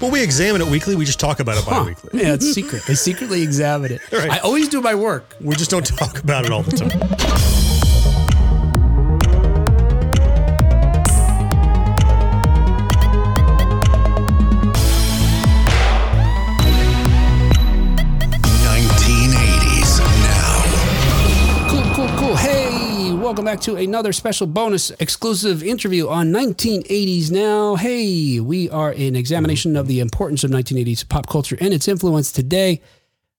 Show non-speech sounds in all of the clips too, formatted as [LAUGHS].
Well, we examine it weekly. We just talk about it Huh. bi-weekly. Yeah, it's secret. I secretly examine it. [LAUGHS] Right. I always do my work. We just don't talk about it all the time. Back to another special bonus exclusive interview on 1980s now. Hey, we are an examination of the importance of 1980s pop culture and its influence today.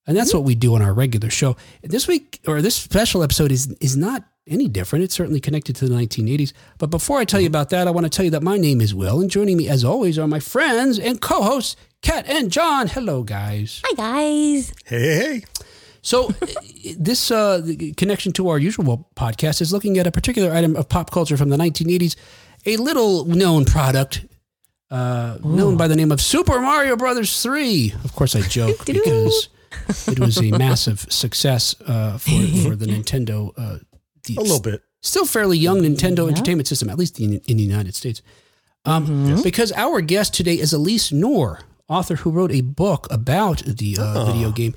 And that's what we do on our regular show. This week, or this special episode, is, is not any different. It's certainly connected to the 1980s. But before I tell you about that, I want to tell you that my name is Will, and joining me, as always, are my friends and co hosts, Kat and Jon. Hello, guys. Hi guys. Hey, hey, hey. So, [LAUGHS] uh, this uh, connection to our usual podcast is looking at a particular item of pop culture from the 1980s, a little known product uh, known by the name of Super Mario Brothers 3. Of course, I joke [LAUGHS] because it was a [LAUGHS] massive success uh, for, for the Nintendo. Uh, the A little bit. still fairly young Nintendo Entertainment System, at least in, in the United States. Um, Because our guest today is Alyse Knorr, author who wrote a book about the uh, video game.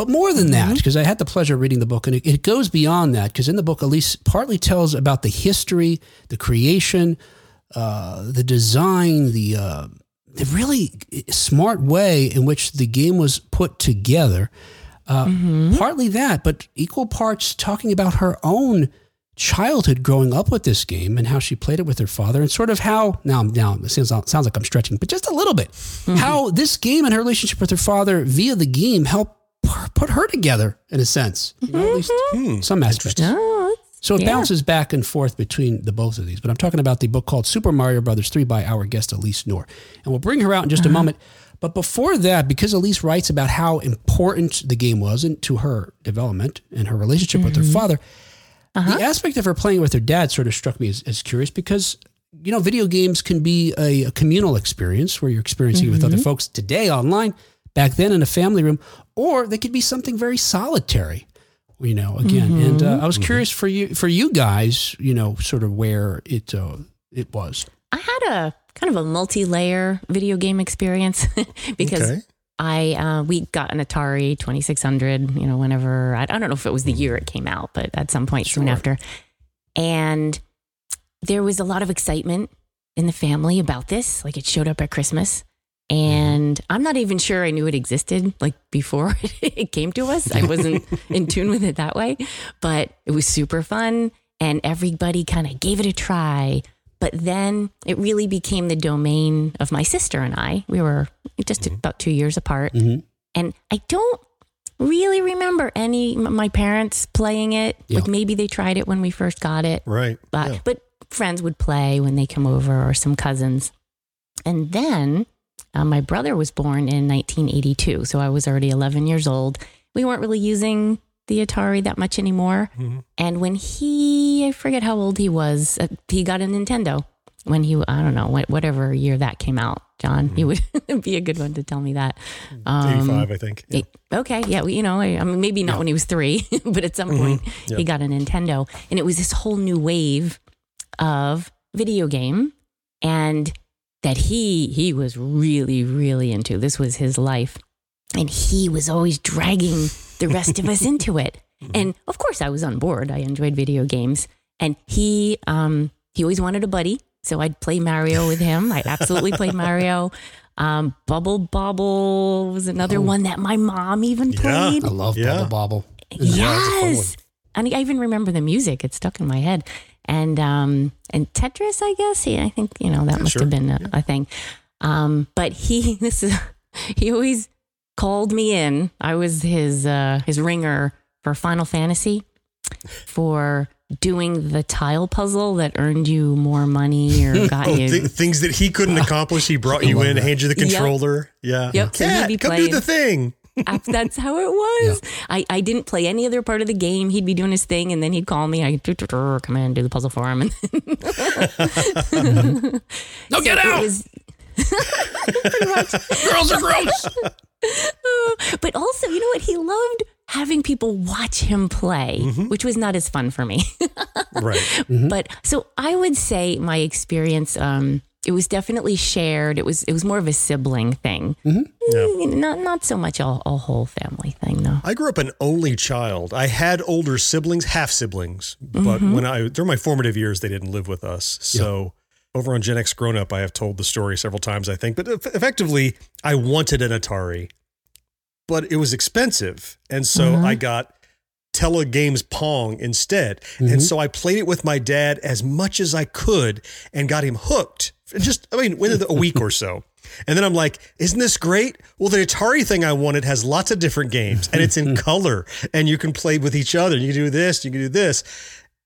But more than that, because I had the pleasure of reading the book, and it, it goes beyond that, because in the book, Alyse partly tells about the history, the creation, uh, the design, the uh, the really smart way in which the game was put together. Uh, Partly that, but equal parts talking about her own childhood growing up with this game and how she played it with her father and sort of how now now it sounds, sounds like I'm stretching, but just a little bit how this game and her relationship with her father via the game helped put her together in a sense, you know, at least hmm. some aspects. Oh, So it Yeah. bounces back and forth between the both of these. But I'm talking about the book called Super Mario Brothers 3 by our guest Alyse Knorr. And we'll bring her out in just a uh-huh. moment. But before that, because Alyse writes about how important the game was and to her development and her relationship with her mm-hmm. father, the uh-huh. aspect of her playing with her dad sort of struck me as, as curious because you know video games can be a, a communal experience where you're experiencing it with other mm-hmm. folks today online back then in a family room or they could be something very solitary you know again and uh, i was curious for you for you guys you know sort of where it uh, it was I had a kind of a multi-layer video game experience [LAUGHS] because Okay. I uh, we got an Atari 2600, you know, whenever I, I don't know if it was the year it came out, but at some point soon after. And there was a lot of excitement in the family about this. Like it showed up at Christmas. And I'm not even sure I knew it existed like before [LAUGHS] it came to us. I wasn't [LAUGHS] in tune with it that way, but it was super fun and everybody kind of gave it a try. But then it really became the domain of my sister and I. We were just about two years apart. Mhm. And I don't really remember any my parents playing it. Like maybe they tried it when we first got it Right. but Yeah. but friends would play when they come over or some cousins and then uh, my brother was born in 1982 so i was already 11 years old. We weren't really using the atari that much anymore. Mhm. and when he i forget how old he was uh, he got a nintendo. When he i don't know whatever year that came out Jon you would [LAUGHS] be a good one to tell me that. Um, 85, I think. Yeah. Eight- Okay, yeah, well, you know, I, I mean, maybe not when he was three, [LAUGHS] but at some point Yeah. he got a Nintendo, and it was this whole new wave of video game, and that he he was really really into. This was his life, and he was always dragging the rest of us into it. [LAUGHS] And of course, I was on board. I enjoyed video games, and he um he always wanted a buddy, so I'd play Mario with him. I absolutely played Mario. Um, Bubble Bobble was another one that my mom even Yeah. played. i love Yeah. bubble bobble Yes. And I even remember the music. It stuck in my head. And um and Tetris, I guess. Yeah, I think, you know, that must sure. have been a, a thing. Um, but he [LAUGHS] this is he always called me in. I was his uh his ringer for Final Fantasy for doing the tile puzzle that earned you more money or [LAUGHS] got Oh, you th- things that he couldn't [LAUGHS] accomplish, he brought you in, handed you the Yep. controller. Yeah. Yep, so he'd Kat, come do the thing. That's how it was. I, I didn't play any other part of the game. He'd be doing his thing, and then he'd call me. I come in and do the puzzle for him. And [LAUGHS] no get it out was- [LAUGHS] girls are gross [LAUGHS] but also, you know what? He loved having people watch him play, which was not as fun for me. Right. But so I would say my experience um, it was definitely shared. It was it was more of a sibling thing, mm-hmm. eh, Yeah. Mm, not not so much a, a whole family thing though. I grew up an only child. I had older siblings, half siblings, but mm-hmm. when I during my formative years, they didn't live with us. So over on Gen X Grown Up, I have told the story several times, I think. But eff- effectively, I wanted an Atari, but it was expensive, and so mm-hmm. I got Telegames Pong instead. And so I played it with my dad as much as I could and got him hooked. Just, I mean, within a week or so. And then I'm like, isn't this great? Well, the Atari thing I wanted has lots of different games and it's in [LAUGHS] color and you can play with each other. You can do this, you can do this.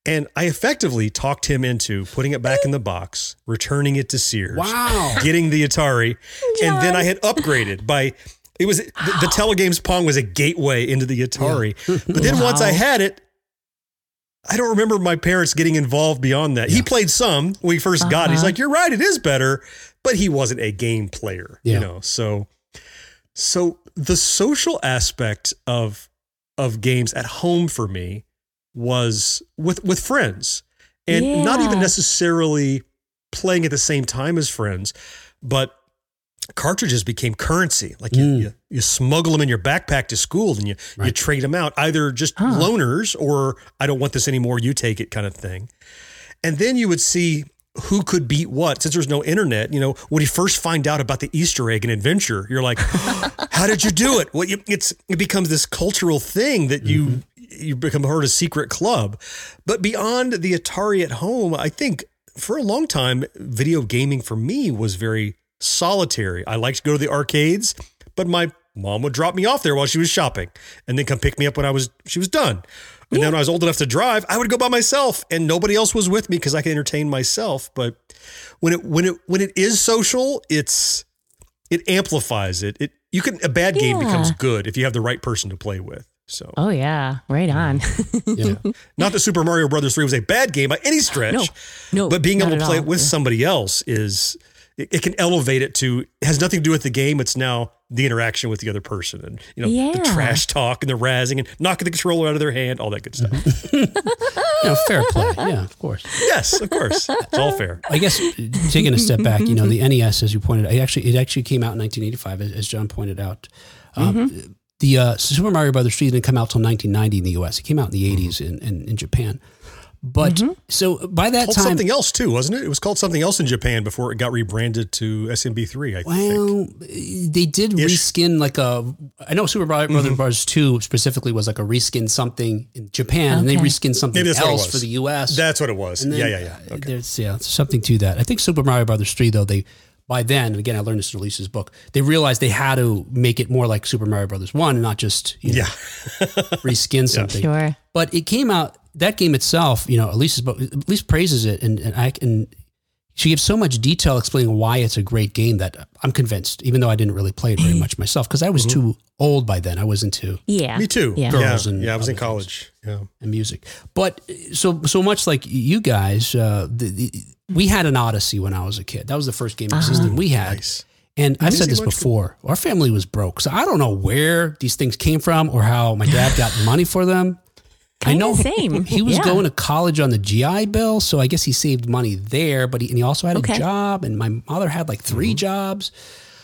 And I effectively talked him into putting it back in the box, returning it to Sears, Wow. getting the Atari, and then I had upgraded by it was the, the Telegames Pong was a gateway into the Atari. But then once I had it, I don't remember my parents getting involved beyond that. He played some when we 1st got it. He's Uh-huh. like, "You're right, it is better," but he wasn't a game player, Yeah. you know. So, so the social aspect of of games at home for me was with with friends, and not even necessarily playing at the same time as friends, but cartridges became currency. Like you, Mm. you, you smuggle them in your backpack to school and you, you trade them out, either just Huh. loners or I don't want this anymore, you take it kind of thing. And then you would see who could beat what. Since there's no internet, you know, when you first find out about the Easter egg in Adventure, you're like, [LAUGHS] how did you do it? Well, you, it's, it becomes this cultural thing that you, you become part of a secret club. But beyond the Atari at home, I think for a long time, video gaming for me was very solitary. I liked to go to the arcades, but my mom would drop me off there while she was shopping and then come pick me up when I was she was done. And then when I was old enough to drive, I would go by myself and nobody else was with me because I could entertain myself. But when it when it when it is social, it's it amplifies it. It you can a bad game Yeah. becomes good if you have the right person to play with. So Oh yeah, right on. Yeah. [LAUGHS] not that Super Mario Brothers 3 was a bad game by any stretch. no, no, but being able to play all. it with somebody else is it, it can elevate it to it has nothing to do with the game it's now the interaction with the other person and you know the trash talk and the razzing and knocking the controller out of their hand all that good stuff [LAUGHS] You know, fair play. Yeah, of course. yes of course it's all fair I guess taking a step back, you know, the NES, as you pointed, it actually it actually came out in 1985, as, as Jon pointed out. Um, The uh, Super Mario Brothers 3 didn't come out till 1990 in the U.S. It came out in the 80s in, in, in Japan. But so by that called time, something else too wasn't it it was called something else in Japan before it got rebranded to SMB3 I think well, they did Ish. reskin like a. I know Super Mario Mm-hmm. Brothers 2 specifically was like a reskin something in Japan, and they Okay. reskin something Maybe that's what it else for the U.S. that's what it was then, yeah yeah yeah okay. There's yeah, there's something to that. I think Super Mario Brothers three though they by then again I learned this in Lisa's book. They realized they had to make it more like Super Mario Brothers one, and not just you know, yeah reskin [LAUGHS] something. Sure. But it came out that game itself. You know, Alyse's book at least praises it, and and I can. She gives so much detail explaining why it's a great game that I'm convinced, even though I didn't really play it very much myself, because I was too old by then. I was into Yeah. me too Yeah. yeah and yeah I was in other college yeah and music. But so so much like you guys, uh, the, the, we had an Odyssey when I was a kid. That was the first game system we had. nice And I've said this much- before. Our family was broke, so I don't know where these things came from or how my dad got money for them. I Kinda know same. he was Yeah. going to college on the GI Bill, so I guess he saved money there. But he, and he also had Okay. a job, and my mother had like 3 Mm-hmm. jobs.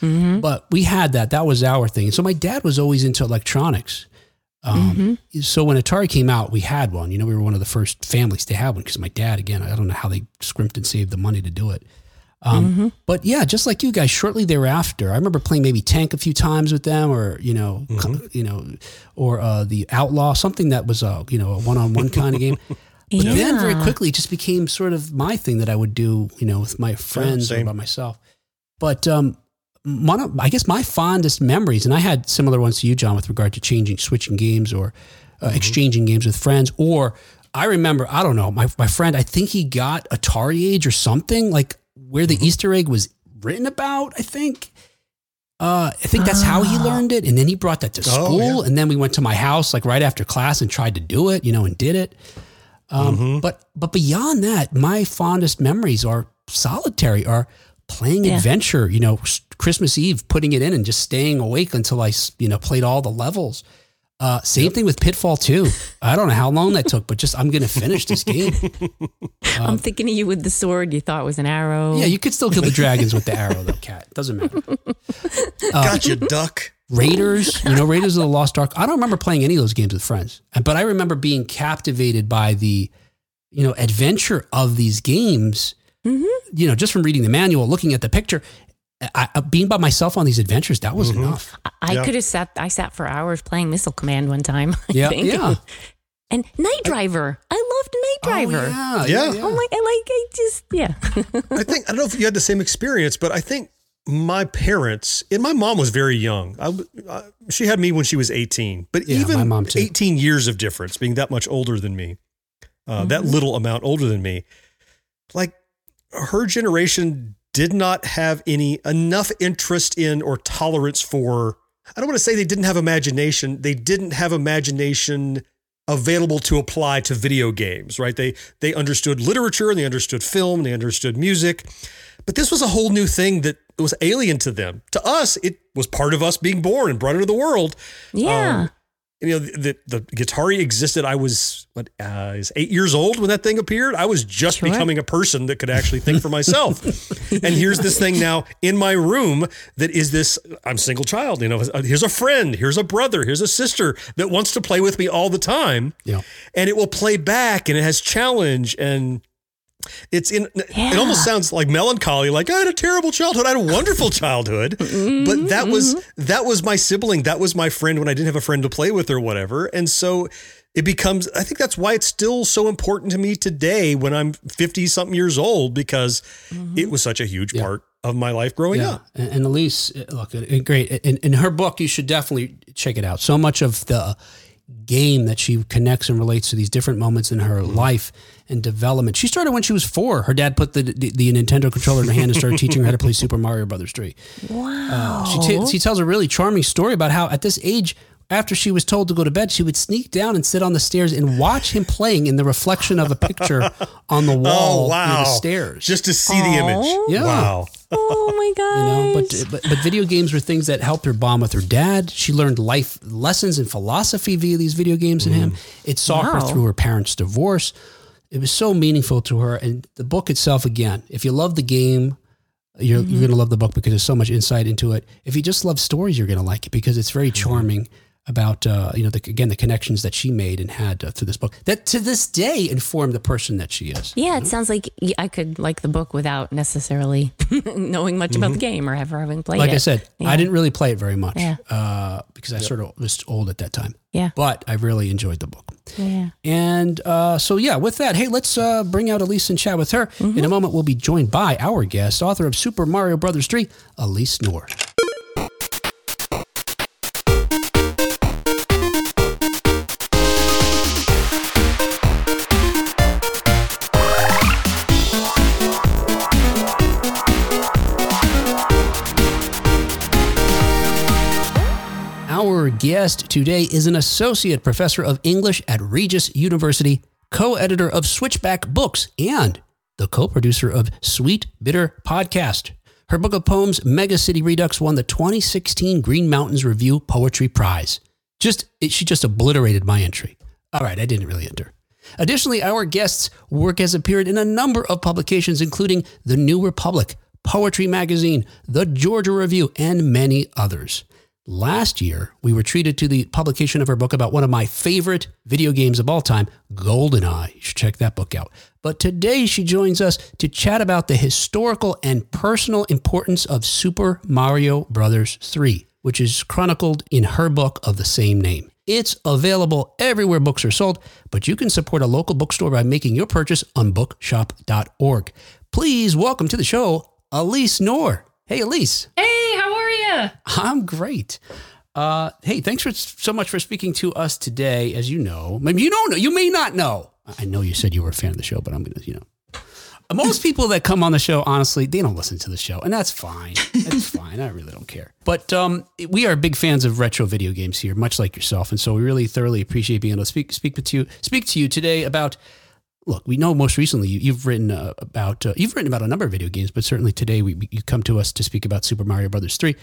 But we had that. That was our thing. So my dad was always into electronics. Um, So when Atari came out, we had one. You know, we were one of the first families to have one because my dad, again, I don't know how they scrimped and saved the money to do it. Um, But yeah, just like you guys, shortly thereafter, I remember playing maybe Tank a few times with them, or you know, co- you know, or uh, the Outlaw, something that was a you know a one-on-one kind of game. [LAUGHS] But then very quickly, it just became sort of my thing that I would do, you know, with my friends or by myself. But um, one of, I guess my fondest memories, and I had similar ones to you, Jon, with regard to changing, switching games or uh, exchanging games with friends. Or I remember, I don't know, my, my friend, I think he got Atari Age or something like where the Easter egg was written about, I think. Uh, I think that's how he learned it. And then he brought that to Oh, school. And then we went to my house like right after class and tried to do it, you know, and did it. Um, But but beyond that, my fondest memories are solitary, are playing Yeah. adventure. You know, Christmas Eve, putting it in and just staying awake until I, you know played all the levels. Uh, same thing with Pitfall 2. I don't know how long that took, but just I'm going to finish this game. [LAUGHS] I'm um, thinking of you with the sword you thought was an arrow. Yeah, you could still kill the dragons with the [LAUGHS] arrow, though, Kat. Doesn't matter. [LAUGHS] Uh, gotcha, duck. Raiders, you know, Raiders of the Lost Ark. I don't remember playing any of those games with friends, but I remember being captivated by the, you know, adventure of these games. Mm-hmm. You know, just from reading the manual, looking at the picture, I, I- being by myself on these adventures, that was enough. I- I Yeah. could have sat. I sat for hours playing Missile Command one time. I Yeah, think. yeah. [LAUGHS] And Night Driver. I loved Night Driver. Oh, Yeah. Oh my! I like. I just yeah. [LAUGHS] I think I don't know if you had the same experience, but I think my parents and my mom was very young. I, w- uh, she had me when she was 18, but Yeah, my even mom too. 18 years of difference, being that much older than me, uh, that little amount older than me, like her generation did not have any enough interest in or tolerance for. I don't want to say they didn't have imagination. They didn't have imagination available to apply to video games, right? They they understood literature, and they understood film, and they understood music. But this was a whole new thing that was alien to them. To us, it was part of us being born and brought into the world. Yeah. Um, you know, the, the Atari existed. I was what uh, is eight years old when that thing appeared. I was just Sure. becoming a person that could actually think for myself. [LAUGHS] and here's this thing now in my room that is this. I'm single child. You know, here's a friend, here's a brother, here's a sister that wants to play with me all the time. Yeah. and it will play back, and it has challenge and. It's in. It almost sounds like melancholy. Like I had a terrible childhood. I had a wonderful childhood, but that was that was my sibling. That was my friend when I didn't have a friend to play with or whatever. And so it becomes. I think that's why it's still so important to me today when I'm fifty something years old because it was such a huge part of my life growing Yeah, up. and, and Alyse, uh, look, uh, great. In, in her book, you should definitely check it out. So much of the game that she connects and relates to these different moments in her life and development. She started when she was four. Her dad put the the, the Nintendo controller in her hand and started teaching her how to play Super Mario Brothers three. Uh, wow. She, ta- she tells a really charming story about how at this age, after she was told to go to bed, she would sneak down and sit on the stairs and watch him playing in the reflection of a picture on the [LAUGHS] oh, wall Oh wow! near the stairs. just to see the image. Oh. Yeah. Wow. oh my you god. know, but, but but video games were things that helped her bond with her dad. She learned life lessons and philosophy via these video games and him. Mm. It saw her through her parents' divorce. It was so meaningful to her. And the book itself, again, if you love the game, you're, you're going to love the book because there's so much insight into it. If you just love stories, you're going to like it because it's very charming about, uh, you know, the, again, the connections that she made and had uh, through this book that to this day inform the person that she is. yeah, it sounds like I could like the book without necessarily [LAUGHS] knowing much about the game or ever having played it. like it. I said, Yeah. I didn't really play it very much Yeah. uh, because I sort of was old at that time. Yeah. But I really enjoyed the book. Yeah. And uh, so, yeah, with that, hey, let's uh, bring out Alyse and chat with her. In a moment, we'll be joined by our guest, author of Super Mario Brothers 3, Alyse Knorr. Guest today is an associate professor of English at Regis University, co editor of Switchback Books, and the co producer of Sweet Bitter Podcast. Her book of poems, Mega City Redux, won the 2016 Green Mountains Review Poetry Prize. Just it, She just obliterated my entry. All right, I didn't really enter. Additionally, our guest's work has appeared in a number of publications, including The New Republic, Poetry Magazine, The Georgia Review, and many others. Last year, we were treated to the publication of her book about one of my favorite video games of all time, GoldenEye. You should check that book out. But today, she joins us to chat about the historical and personal importance of Super Mario Brothers 3, which is chronicled in her book of the same name. It's available everywhere books are sold, but you can support a local bookstore by making your purchase on bookshop.org. Please welcome to the show, Alyse Knorr. Hey, Alyse. Hey, how you? I'm great. Uh, hey, thanks for so much for speaking to us today. As you know, maybe you don't know, you may not know. I know you said you were a fan of the show, but I'm gonna, you know, most [LAUGHS] people that come on the show, honestly, they don't listen to the show, and that's fine. That's [LAUGHS] fine. I really don't care. But um, we are big fans of retro video games here, much like yourself, and so we really thoroughly appreciate being able to speak speak with you speak to you today about. Look, we know most recently you, you've written uh, about uh, you've written about a number of video games, but certainly today we, you come to us to speak about Super Mario Brothers three.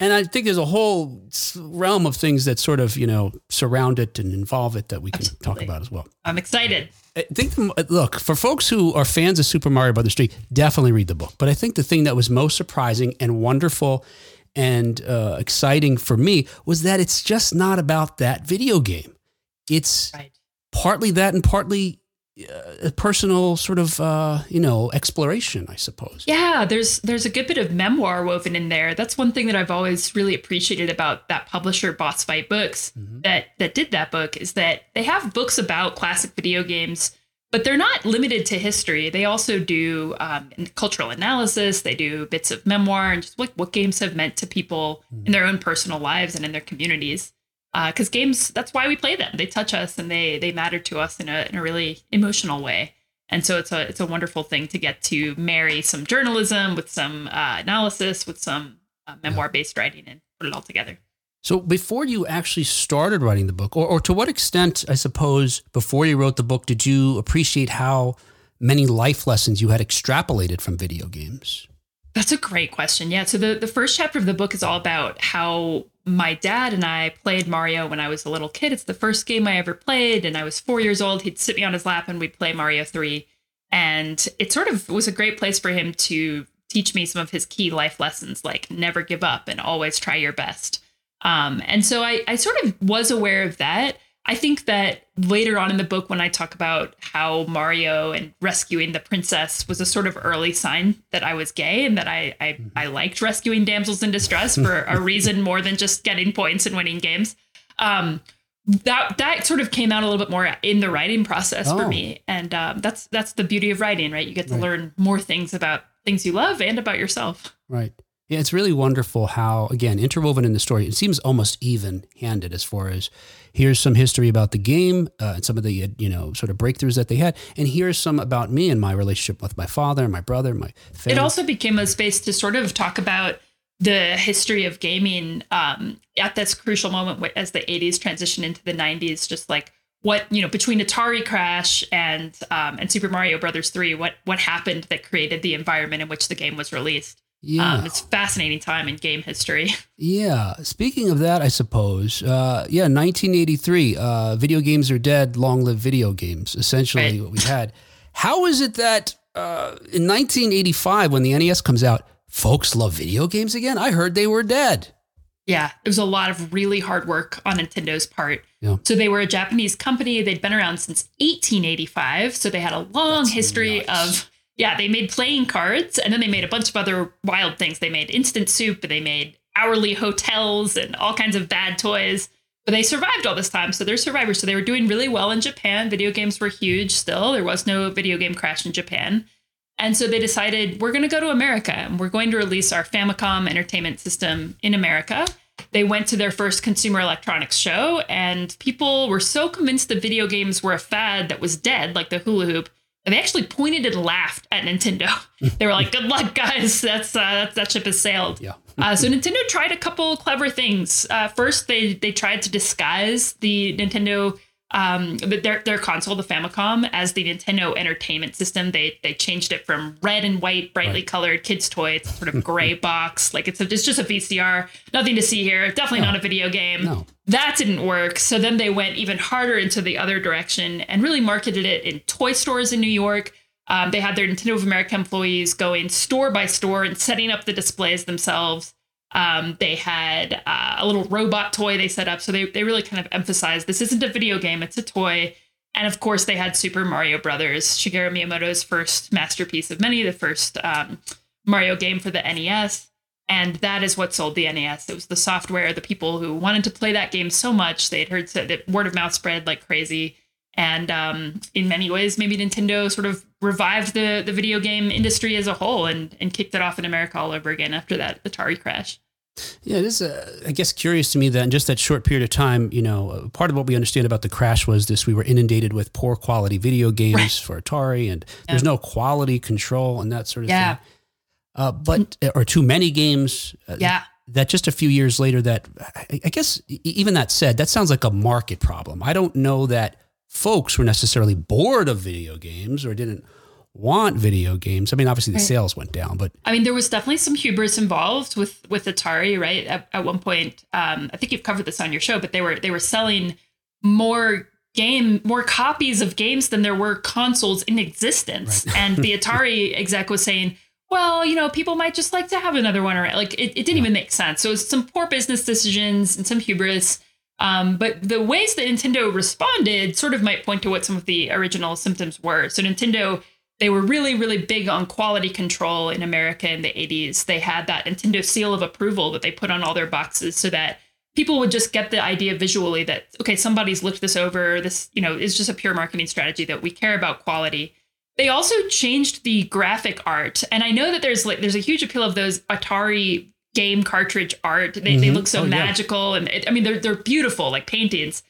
And I think there's a whole realm of things that sort of, you know, surround it and involve it that we can talk about as well. I'm excited. I think, the, look, for folks who are fans of Super Mario Brothers 3, definitely read the book. But I think the thing that was most surprising and wonderful and uh, exciting for me was that it's just not about that video game. It's Right. partly that and partly uh, a personal sort of, uh, you know, exploration, I suppose. Yeah, there's there's a good bit of memoir woven in there. That's one thing that I've always really appreciated about that publisher, Boss Fight Books, that that did that book is that they have books about classic video games, but they're not limited to history. They also do um, cultural analysis. They do bits of memoir and just what what games have meant to people in their own personal lives and in their communities. Because games, that's why we play them. They touch us and they they matter to us in a in a really emotional way. And so it's a it's a wonderful thing to get to marry some journalism with some uh, analysis, with some uh, memoir based writing, and put it all together. So before you actually started writing the book, or, or to what extent, I suppose, before you wrote the book, did you appreciate how many life lessons you had extrapolated from video games? That's a great question. Yeah. So the, the first chapter of the book is all about how my dad and I played Mario when I was a little kid. It's the first game I ever played, and I was four years old. He'd sit me on his lap and we'd play Mario 3. And it sort of was a great place for him to teach me some of his key life lessons, like never give up and always try your best. Um, and so I, I sort of was aware of that. I think that later on in the book, when I talk about how Mario and rescuing the princess was a sort of early sign that I was gay and that I I, I liked rescuing damsels in distress for a [LAUGHS] reason more than just getting points and winning games. Um, that that sort of came out a little bit more in the writing process for Oh. me, and um, that's that's the beauty of writing, right? You get to Right. learn more things about things you love and about yourself. Right. Yeah, it's really wonderful how, again, interwoven in the story, it seems almost even handed as far as here's some history about the game uh, and some of the, you know, sort of breakthroughs that they had. And here's some about me and my relationship with my father my brother, my family. It also became a space to sort of talk about the history of gaming um, at this crucial moment as the 80s transitioned into the 90s. Just like what you know between Atari Crash and um, and Super Mario Brothers 3, what what happened that created the environment in which the game was released. Yeah. Um, it's a fascinating time in game history. [LAUGHS] Yeah. Speaking of that, I suppose, uh, yeah, 1983, uh, video games are dead, long live video games, essentially Right. what we had. How is it that uh, in 1985, when the NES comes out, folks love video games again? I heard they were dead. Yeah, it was a lot of really hard work on Nintendo's part. Yeah. So they were a Japanese company. They'd been around since 1885. So they had a long That's history of, yeah, they made playing cards and then they made a bunch of other wild things. They made instant soup, they made hourly hotels and all kinds of bad toys. But they survived all this time. So they're survivors. So they were doing really well in Japan. Video games were huge still. There was no video game crash in Japan. And so they decided we're going to go to America and we're going to release our Famicom entertainment system in America. They went to their first consumer electronics show, and people were so convinced that video games were a fad that was dead, like the hula hoop, they actually pointed and laughed at Nintendo. [LAUGHS] they were like, "Good luck, guys. That's uh, that, that ship has sailed." Yeah. [LAUGHS] uh, so Nintendo tried a couple clever things. Uh, first, they they tried to disguise the Nintendo um their their console, the Famicom, as the Nintendo Entertainment System. They they changed it from red and white, brightly Right. colored kids' toy. It's sort of [LAUGHS] gray box, like it's a, it's just a VCR. Nothing to see here. Definitely not a video game. No. That didn't work. So then they went even harder into the other direction and really marketed it in toy stores in New York. Um, they had their Nintendo of America employees going store by store and setting up the displays themselves. Um, they had uh, a little robot toy they set up. So they, they really kind of emphasized this isn't a video game, it's a toy. And of course, they had Super Mario Brothers, Shigeru Miyamoto's first masterpiece of many, the first um, Mario game for the NES. And that is what sold the NES. It was the software, the people who wanted to play that game so much. They had heard that word of mouth spread like crazy. And um, in many ways, maybe Nintendo sort of revived the, the video game industry as a whole and, and kicked it off in America all over again after that Atari crash. Yeah, it is, uh, I guess, curious to me that in just that short period of time, you know, uh, part of what we understand about the crash was this we were inundated with poor quality video games Right. for Atari, and there's no quality control and that sort of Yeah. thing. Uh, but, or too many games. Uh, Yeah. That just a few years later, that I I guess, even that said, that sounds like a market problem. I don't know that folks were necessarily bored of video games or didn't want video games. I mean, obviously the sales went down, but I mean, there was definitely some hubris involved with with Atari, right? At, at one point, um, I think you've covered this on your show, but they were they were selling more game more copies of games than there were consoles in existence, and the [LAUGHS] Atari exec was saying. Well, you know, people might just like to have another one or Like it, it didn't even make sense. So it was some poor business decisions and some hubris. Um, but the ways that Nintendo responded sort of might point to what some of the original symptoms were. So Nintendo they were really, really big on quality control in America in the 80s. They had that Nintendo seal of approval that they put on all their boxes so that people would just get the idea visually that, okay, somebody's looked this over. This, you know, is just a pure marketing strategy that we care about quality. They also changed the graphic art. And I know that there's like there's a huge appeal of those Atari game cartridge art. They, they look so Oh, yeah. magical and it, I mean they're they're beautiful like paintings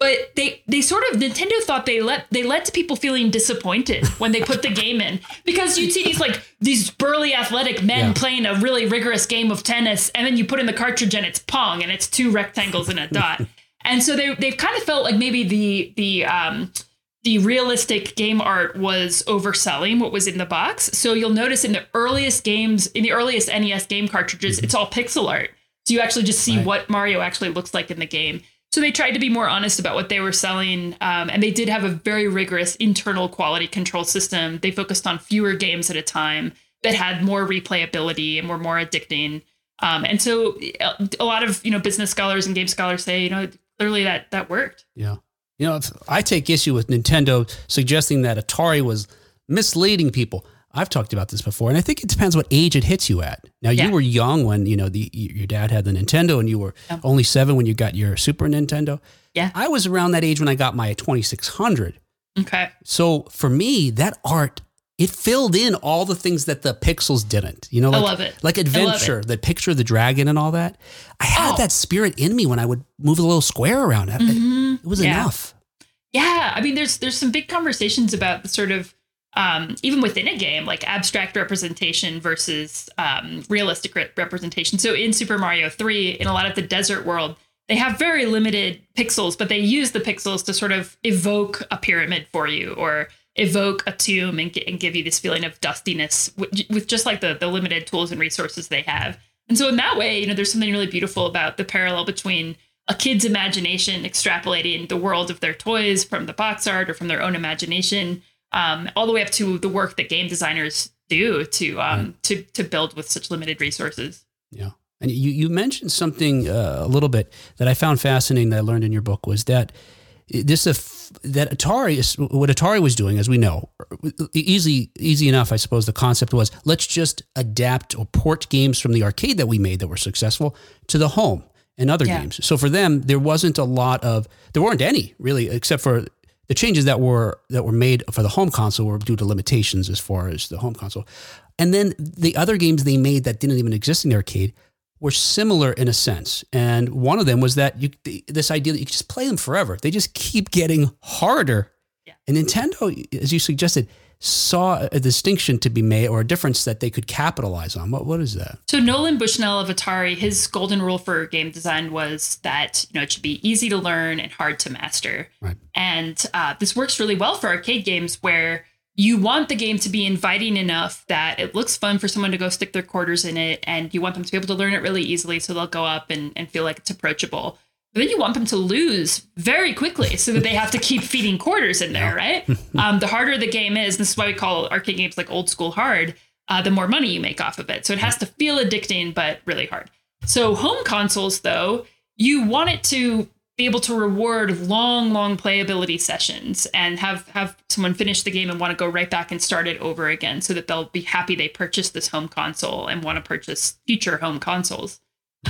but they they sort of Nintendo thought they let they led to people feeling disappointed [LAUGHS] when they put the game in because you'd see these like these burly athletic men Yeah. playing a really rigorous game of tennis and then you put in the cartridge and it's pong and it's two rectangles and a dot [LAUGHS] and so they they've kind of felt like maybe the the um the realistic game art was overselling what was in the box so you'll notice in the earliest games in the earliest NES game cartridges it's all pixel art so you actually just see Right. what Mario actually looks like in the game so they tried to be more honest about what they were selling, um, and they did have a very rigorous internal quality control system. They focused on fewer games at a time that had more replayability and were more addicting. Um, and so uh, a lot of you know business scholars and game scholars say you know clearly that that worked. Yeah. You know, I take issue with Nintendo suggesting that Atari was misleading people. I've talked about this before, and I think it depends what age it hits you at. Now, Yeah. you were young when you know the your dad had the Nintendo, and you were only seven when you got your Super Nintendo. Yeah. I was around that age when I got my 2600. Okay. So for me, that art it filled in all the things that the pixels didn't. You know, I like, love it. like I adventure, the picture of the dragon and all that. I had Oh. that spirit in me when I would move a little square around. It, Mhm. it was Yeah. enough. Yeah, I mean, there's there's some big conversations about the sort of um, even within a game, like abstract representation versus um, realistic re- representation. So in Super Mario Three, in a lot of the desert world, they have very limited pixels, but they use the pixels to sort of evoke a pyramid for you or evoke a tomb and, and give you this feeling of dustiness with, with just like the the limited tools and resources they have. And so in that way, you know, there's something really beautiful about the parallel between a kid's imagination extrapolating the world of their toys from the box art or from their own imagination, um, all the way up to the work that game designers do to um, to to build with such limited resources. Yeah. And you, you mentioned something uh, a little bit that I found fascinating that I learned in your book was that this if that Atari is what Atari was doing, as we know, easy easy enough. I suppose the concept was let's just adapt or port games from the arcade that we made that were successful to the home and other Yeah. games. So for them, there wasn't a lot of there weren't any really, except for the changes that were that were made for the home console were due to limitations as far as the home console. And then the other games they made that didn't even exist in the arcade were similar in a sense. And one of them was that you this idea that you could just play them forever. They just keep getting harder. Yeah. And Nintendo, as you suggested, saw a distinction to be made or a difference that they could capitalize on. What what is that? So Nolan Bushnell of Atari, his golden rule for game design was that you know it should be easy to learn and hard to master. Right. And uh, this works really well for arcade games where you want the game to be inviting enough that it looks fun for someone to go stick their quarters in it, and you want them to be able to learn it really easily, so they'll go up and, and feel like it's approachable. But then you want them to lose very quickly so that they have to keep feeding quarters in there, right? [LAUGHS] um, the harder the game is, this is why we call arcade games like old school hard, uh, the more money you make off of it. So it has to feel addicting, but really hard. So home consoles, though, you want it to be able to reward long, long playability sessions and have have someone finish the game and want to go right back and start it over again, so that they'll be happy they purchased this home console and want to purchase future home consoles.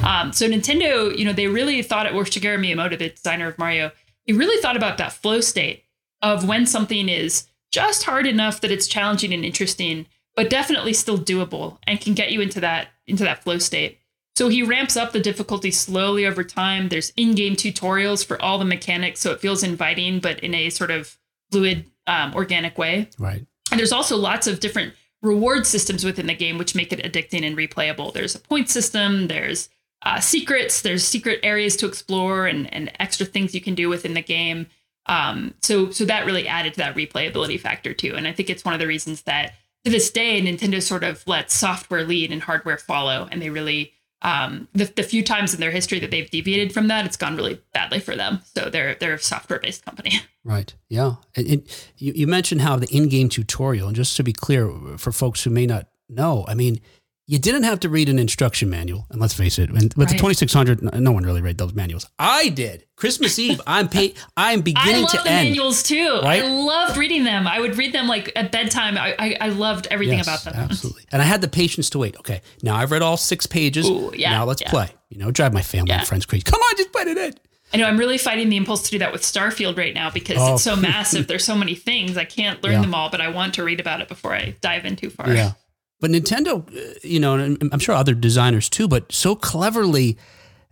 Um, so Nintendo, you know, they really thought it, or Shigeru Miyamoto, the designer of Mario, he really thought about that flow state of when something is just hard enough that it's challenging and interesting, but definitely still doable and can get you into that into that flow state. So he ramps up the difficulty slowly over time. There's in-game tutorials for all the mechanics, so it feels inviting, but in a sort of fluid, um, organic way. Right. And there's also lots of different reward systems within the game, which make it addicting and replayable. There's a point system, there's uh, secrets, there's secret areas to explore and, and extra things you can do within the game. Um, so so that really added to that replayability factor too. And I think it's one of the reasons that to this day Nintendo sort of lets software lead and hardware follow, and they really um, the, the few times in their history that they've deviated from that, it's gone really badly for them. So they're they're a software based company. [LAUGHS] Right. Yeah. And, and you, you mentioned how the in-game tutorial, and just to be clear for folks who may not know, I mean, you didn't have to read an instruction manual, and let's face it, and, with the 2600, no one really read those manuals. I did. Christmas Eve, I'm pay, I'm [LAUGHS] beginning to end. I love the end. manuals too. Right? I loved reading them. I would read them like at bedtime. I I, I loved everything Yes, about them. Absolutely. And I had the patience to wait. Okay, now I've read all six pages. Ooh, yeah, now let's yeah. play. You know, drive my family Yeah. and friends crazy. Come on, just put it in. I know I'm really fighting the impulse to do that with Starfield right now because Oh. it's so [LAUGHS] massive. There's so many things. I can't learn Yeah. them all, but I want to read about it before I dive in too far. Yeah. But Nintendo, uh, you know, and I'm sure other designers too, but so cleverly,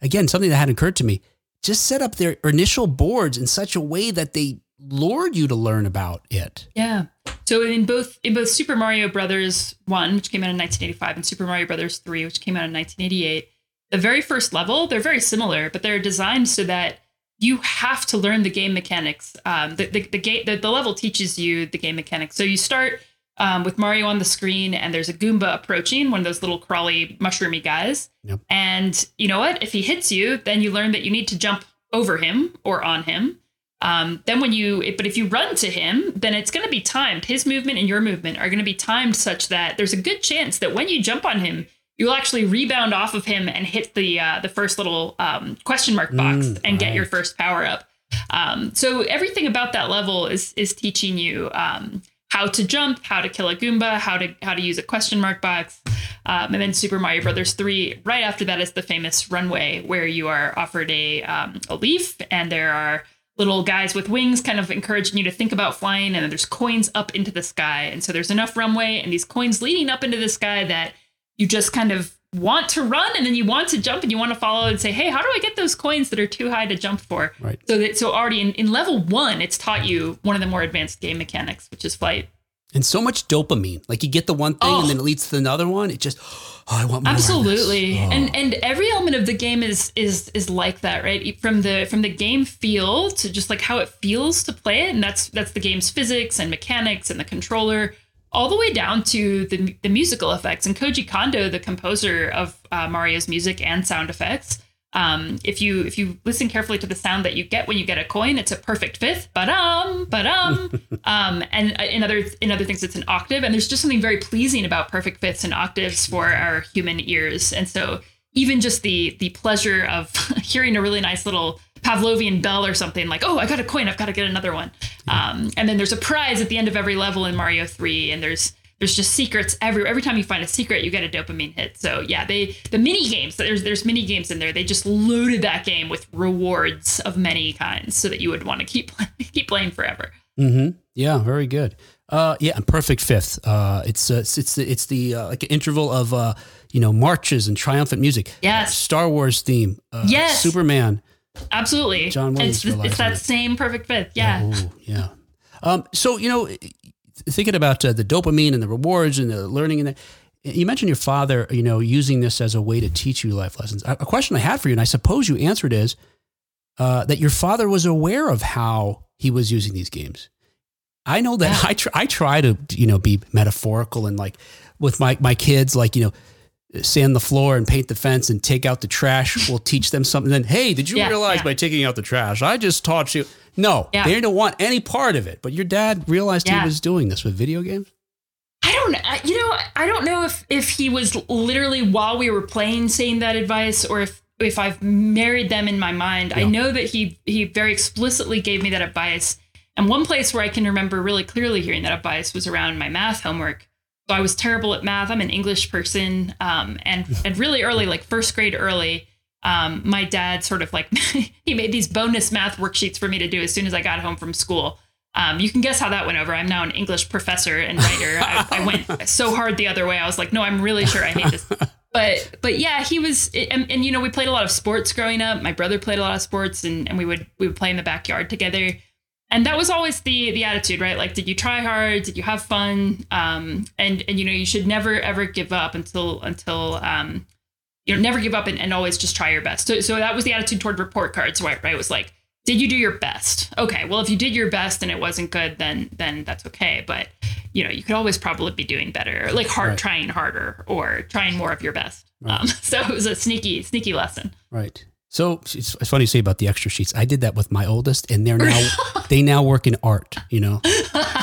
again, something that hadn't occurred to me, just set up their initial boards in such a way that they lured you to learn about it. Yeah. So in both in both Super Mario Brothers 1, which came out in 1985, and Super Mario Brothers 3, which came out in 1988, the very first level, they're very similar, but they're designed so that you have to learn the game mechanics. Um, the, the, the, game, the, the level teaches you the game mechanics. So you start um, with Mario on the screen, and there's a Goomba approaching, one of those little crawly, mushroomy guys. Yep. And you know what? If he hits you, then you learn that you need to jump over him or on him. Um, then when you, but if you run to him, then it's going to be timed. His movement and your movement are going to be timed such that there's a good chance that when you jump on him, you'll actually rebound off of him and hit the uh, the first little um, question mark box Mm, and get your first power up. Um, so everything about that level is is teaching you um, how to jump, how to kill a Goomba, how to how to use a question mark box, um, and then Super Mario Brothers three. Right after that is the famous runway where you are offered a um, a leaf, and there are little guys with wings kind of encouraging you to think about flying and then there's coins up into the sky and so there's enough runway and these coins leading up into the sky that you just kind of want to run and then you want to jump and you want to follow and say hey how do i get those coins that are too high to jump for Right. so that so already in, in level one it's taught you one of the more advanced game mechanics which is flight And so much dopamine. Like you get the one thing Oh. and then it oh. leads to another one. It just, oh, I want more. Absolutely. Oh. And and every element of the game is is is like that, right? From the from the game feel to just like how it feels to play it, and that's that's the game's physics and mechanics and the controller, all the way down to the the musical effects. And Koji Kondo, the composer of uh, Mario's music and sound effects, um, if you if you listen carefully to the sound that you get when you get a coin, it's a perfect fifth. Ba-dum, ba-dum. [LAUGHS] um, and uh, in other in other things, it's an octave. And there's just something very pleasing about perfect fifths and octaves for our human ears. And so even just the the pleasure of [LAUGHS] hearing a really nice little Pavlovian bell or something like, oh, I got a coin, I've got to get another one. Um, and then there's a prize at the end of every level in Mario 3, and there's there's just secrets every every time you find a secret, you get a dopamine hit. So yeah, they the mini games there's there's mini games in there. They just loaded that game with rewards of many kinds, so that you would want to keep [LAUGHS] keep playing forever. Mm-hmm. Yeah, very good. Uh, yeah, and perfect fifth. Uh, it's uh, it's it's the it's the uh, like an interval of uh, you know marches and triumphant music. Yes. Star Wars theme. Uh, Yes. Superman. Absolutely, John Williams It's, the- it's that it. same perfect fifth. Yeah. Oh, yeah. Um, so you know, thinking about uh, the dopamine and the rewards and the learning and that. You mentioned your father, you know, using this as a way to teach you life lessons. A a question I had for you, and I suppose you answered is uh, that your father was aware of how he was using these games. I know that [LAUGHS] I try, I try to you know be metaphorical and like with my my kids like you know sand the floor and paint the fence and take out the trash. [LAUGHS] We'll teach them something. Then hey, did you Yeah, realize yeah. by taking out the trash, I just taught you? No, Yeah. they don't want any part of it. But your dad realized he was doing this with video games. I don't you know I don't know if if he was literally while we were playing saying that advice or if if I've married them in my mind. I know that he he very explicitly gave me that advice. And one place where I can remember really clearly hearing that advice was around my math homework. So I was terrible at math. I'm an English person, um, and [LAUGHS] and really early, like first grade early, um, my dad sort of like [LAUGHS] he made these bonus math worksheets for me to do as soon as I got home from school. Um, you can guess how that went over. I'm now an English professor and writer. I, I went [LAUGHS] so hard the other way. I was like, no, I'm really sure I hate this. But but yeah, he was, and, and you know, we played a lot of sports growing up. My brother played a lot of sports, and, and we would we would play in the backyard together. And that was always the the attitude, right? Like, did you try hard? Did you have fun? Um, and and you know, you should never ever give up until until um, you know, never give up and, and always just try your best. So so that was the attitude toward report cards, right? Right? It was like did you do your best? Okay, well, if you did your best and it wasn't good, then then that's okay. But you know, you could always probably be doing better, like hard Right. trying harder or trying more of your best. Um, [LAUGHS] so it was a sneaky, sneaky lesson. Right. So it's, it's funny you say about the extra sheets. I did that with my oldest, and they're now [LAUGHS] they now work in art. You know.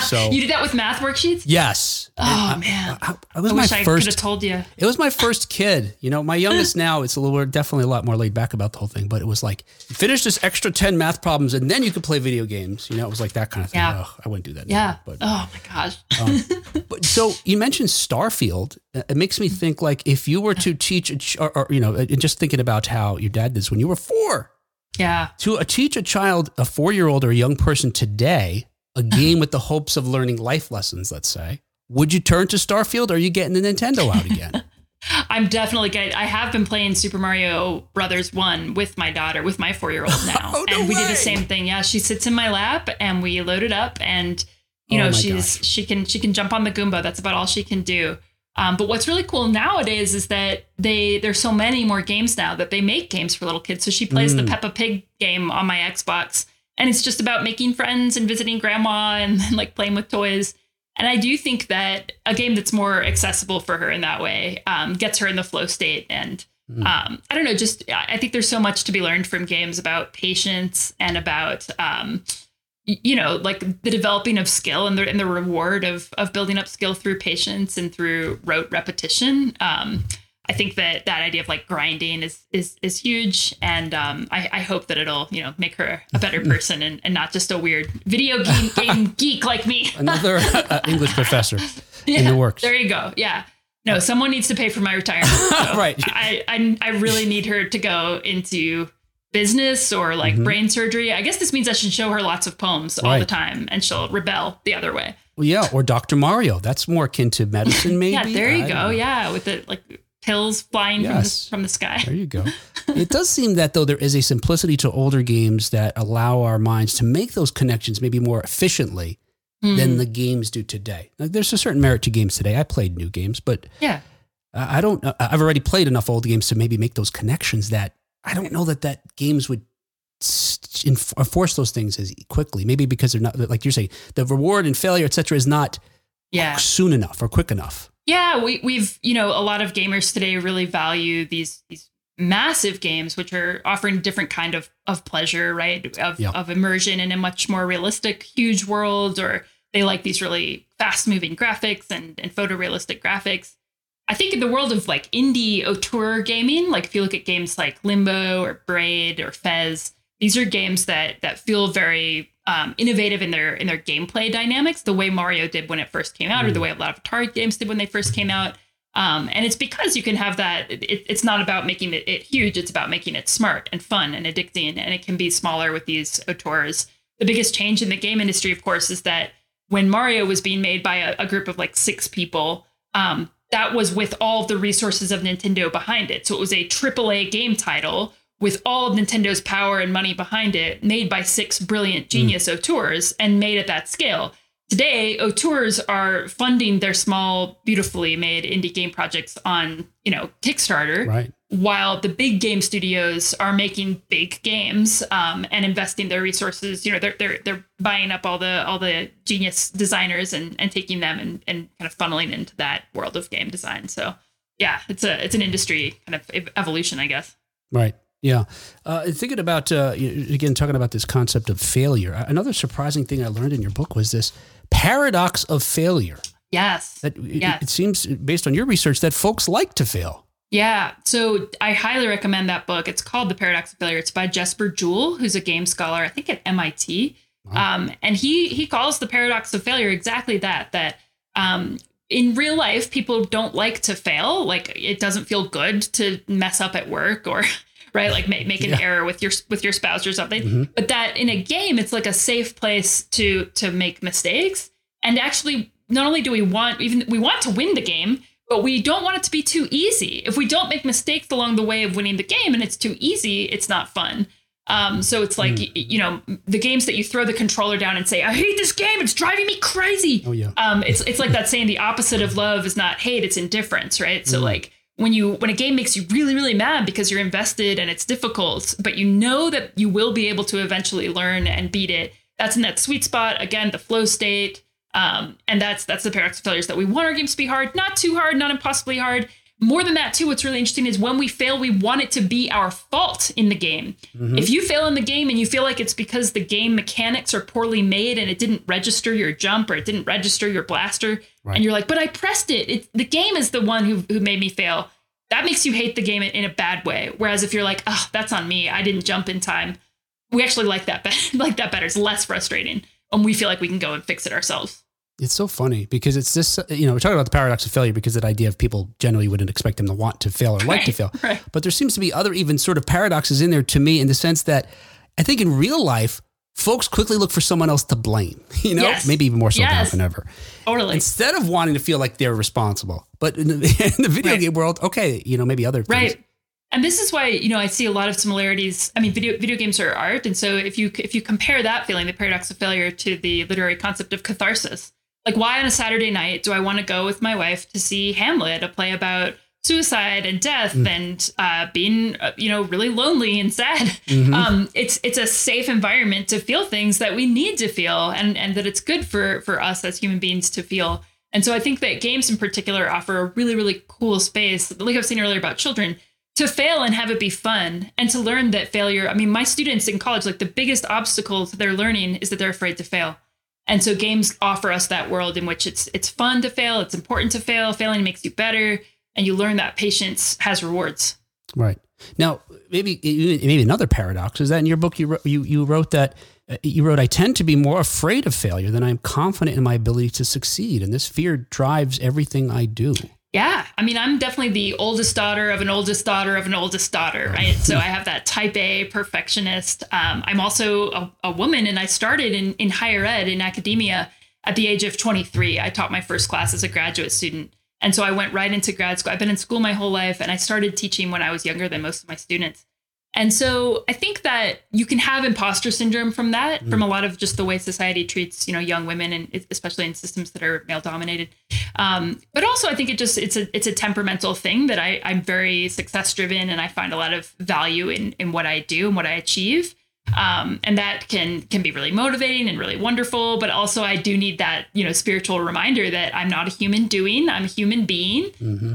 So [LAUGHS] You did that with math worksheets? yes. Oh I- man, I, I was I my wish I could have told you. It was my first [LAUGHS] kid. You know, my youngest now, it's a little, definitely a lot more laid back about the whole thing, but it was like, finish this extra 10 math problems and then you could play video games. You know, it was like that kind of thing. Yeah. Ugh, I wouldn't do that. Yeah. Now, but, oh my gosh. but um, so you mentioned Starfield. Uh, It makes me think like if you were to teach, or, or, you know, uh, just thinking about how your dad did this when you were four, Yeah. to uh, teach a child, a four year old or a young person today, a game with the hopes of learning life lessons, let's say, would you turn to Starfield or are you getting the Nintendo out again? [LAUGHS] I'm definitely getting. I have been playing Super Mario Brothers One with my daughter, with my four year old [LAUGHS] now, Oh, no and we did way. the same thing. Yeah, she sits in my lap, and we load it up, and you Oh know she's gosh. she can she can jump on the Goomba. That's about all she can do. Um, but what's really cool nowadays is that they there's so many more games now that they make games for little kids. So she plays Mm. the Peppa Pig game on my Xbox, and it's just about making friends and visiting grandma and, like playing with toys. And I do think that a game that's more accessible for her in that way um, gets her in the flow state. And um, I don't know, just I think there's so much to be learned from games about patience and about, um, you know, like the developing of skill and the, and the reward of, of building up skill through patience and through rote repetition. Um, I think that that idea of like grinding is is is huge, and um, I, I hope that it'll you know make her a better person and, and not just a weird video game, [LAUGHS] game geek like me. Another uh, English professor [LAUGHS] in the works. There you go. Yeah. No, someone needs to pay for my retirement. [LAUGHS] So Right. I, I I really need her to go into business or like brain surgery. I guess this means I should show her lots of poems all the Mm-hmm. Time and she'll rebel the other way. Well, yeah, or Dr. Mario. That's more akin to medicine, [LAUGHS] maybe. yeah, there you I go. Yeah, with the like pills flying Yes. from, the, from the sky. There you go. [LAUGHS] it does seem that though there is a simplicity to older games that allow our minds to make those connections maybe more efficiently Hmm. than the games do today. Like, there's a certain merit to games today. I played new games, but Yeah. I don't. I've already played enough old games to maybe make those connections that I don't know that that games would enforce those things as quickly. Maybe because they're not like you're saying the reward and failure, et cetera, is not Yeah. soon enough or quick enough. Yeah, we, we've you know a lot of gamers today really value these these massive games, which are offering a different kind of of pleasure, right? Of Yeah. of immersion in a much more realistic, huge world, or they like these really fast moving graphics and and photorealistic graphics. I think in the world of like indie auteur gaming, like if you look at games like Limbo or Braid or Fez, these are games that that feel very um, innovative in their in their gameplay dynamics, the way Mario did when it first came out, or the way a lot of Atari games did when they first came out. Um, and it's because you can have that. It, it's not about making it, it huge; it's about making it smart and fun and addicting. And it can be smaller with these auteurs. The biggest change in the game industry, of course, is that when Mario was being made by a, a group of like six people, um, that was with all of the resources of Nintendo behind it. So it was a AAA game title with all of Nintendo's power and money behind it, made by six brilliant hmm. genius auteurs and made at that scale. Today, auteurs are funding their small, beautifully made indie game projects on, you know, Kickstarter Right. while the big game studios are making big games um, and investing their resources you know they're, they're they're buying up all the all the genius designers and and taking them and, and kind of funneling into that world of game design so yeah it's a it's an industry kind of evolution i guess Right. Yeah. Uh, thinking about, uh, again, talking about this concept of failure, another surprising thing I learned in your book was this paradox of failure. yes That it- Yes. it seems, based on your research, that folks like to fail. Yeah, so I highly recommend that book. It's called The Paradox of Failure. It's by Jesper Juul, who's a game scholar, I think at MIT. Um, and he he calls the paradox of failure exactly that. That um, in real life, people don't like to fail. Like it doesn't feel good to mess up at work or [LAUGHS] right, like make, make an Yeah. error with your with your spouse or something. But that in a game, it's like a safe place to to make mistakes. And actually, not only do we want even we want to win the game, but we don't want it to be too easy. If we don't make mistakes along the way of winning the game and it's too easy, it's not fun. Um, so it's like, y- you know, the games that you throw the controller down and say, I hate this game, it's driving me crazy. Oh, yeah. Um, it's, it's like that saying the opposite of love is not hate, it's indifference, right? So like when you when a game makes you really really mad because you're invested and it's difficult but you know that you will be able to eventually learn and beat it that's in that sweet spot. Again the flow state um, and that's that's the paradox of failures that we want our games to be hard not too hard not impossibly hard more than that too what's really interesting is when we fail we want it to be our fault in the game. Mm-hmm. If you fail in the game and you feel like it's because the game mechanics are poorly made and it didn't register your jump or it didn't register your blaster and you're like but i pressed it. it the game is the one who, who made me fail. That makes you hate the game in, in a bad way. Whereas if you're like oh that's on me. I didn't jump in time we actually like that [LAUGHS] like that better. It's less frustrating and we feel like we can go and fix it ourselves It's so funny because it's this, you know, we're talking about the paradox of failure because that idea of people generally wouldn't expect them to want to fail or like to fail. right. But there seems to be other even sort of paradoxes in there to me in the sense that I think in real life, folks quickly look for someone else to blame, [LAUGHS] you know, Yes. maybe even more so Yes. than ever. totally Instead of wanting to feel like they're responsible. But in the, [LAUGHS] in the video Right. game world, okay, you know, maybe other things. right and this is why you know i see a lot of similarities i mean video video games are art and so if you if you compare that feeling the paradox of failure to the literary concept of catharsis like why on a saturday night do i want to go with my wife to see hamlet a play about suicide and death and uh, being uh, you know really lonely and sad? Um, it's it's a safe environment to feel things that we need to feel and and that it's good for for us as human beings to feel. And so i think that games in particular offer a really really cool space like i was saying earlier about children to fail and have it be fun and to learn that failure i mean my students in college like the biggest obstacle to their learning is that they're afraid to fail and so games offer us that world in which it's it's fun to fail it's important to fail failing makes you better and you learn that patience has rewards Right. Now, maybe maybe another paradox is that in your book you wrote, you you wrote that uh, you wrote I tend to be more afraid of failure than I'm confident in my ability to succeed, and this fear drives everything I do. Yeah, I mean, I'm definitely the oldest daughter of an oldest daughter of an oldest daughter, right? so I have that type A perfectionist. Um, I'm also a, a woman, and I started in, in higher ed in academia at the age of 23. I taught my first class as a graduate student. And so I went right into grad school. I've been in school my whole life, and I started teaching when I was younger than most of my students. And so I think that you can have imposter syndrome from that, from a lot of just the way society treats, you know, young women, and especially in systems that are male dominated. Um, but also, I think it just it's a it's a temperamental thing that I I'm very success driven, and I find a lot of value in in what I do and what I achieve. Um, and that can can be really motivating and really wonderful. But also, I do need that you know spiritual reminder that I'm not a human doing; I'm a human being.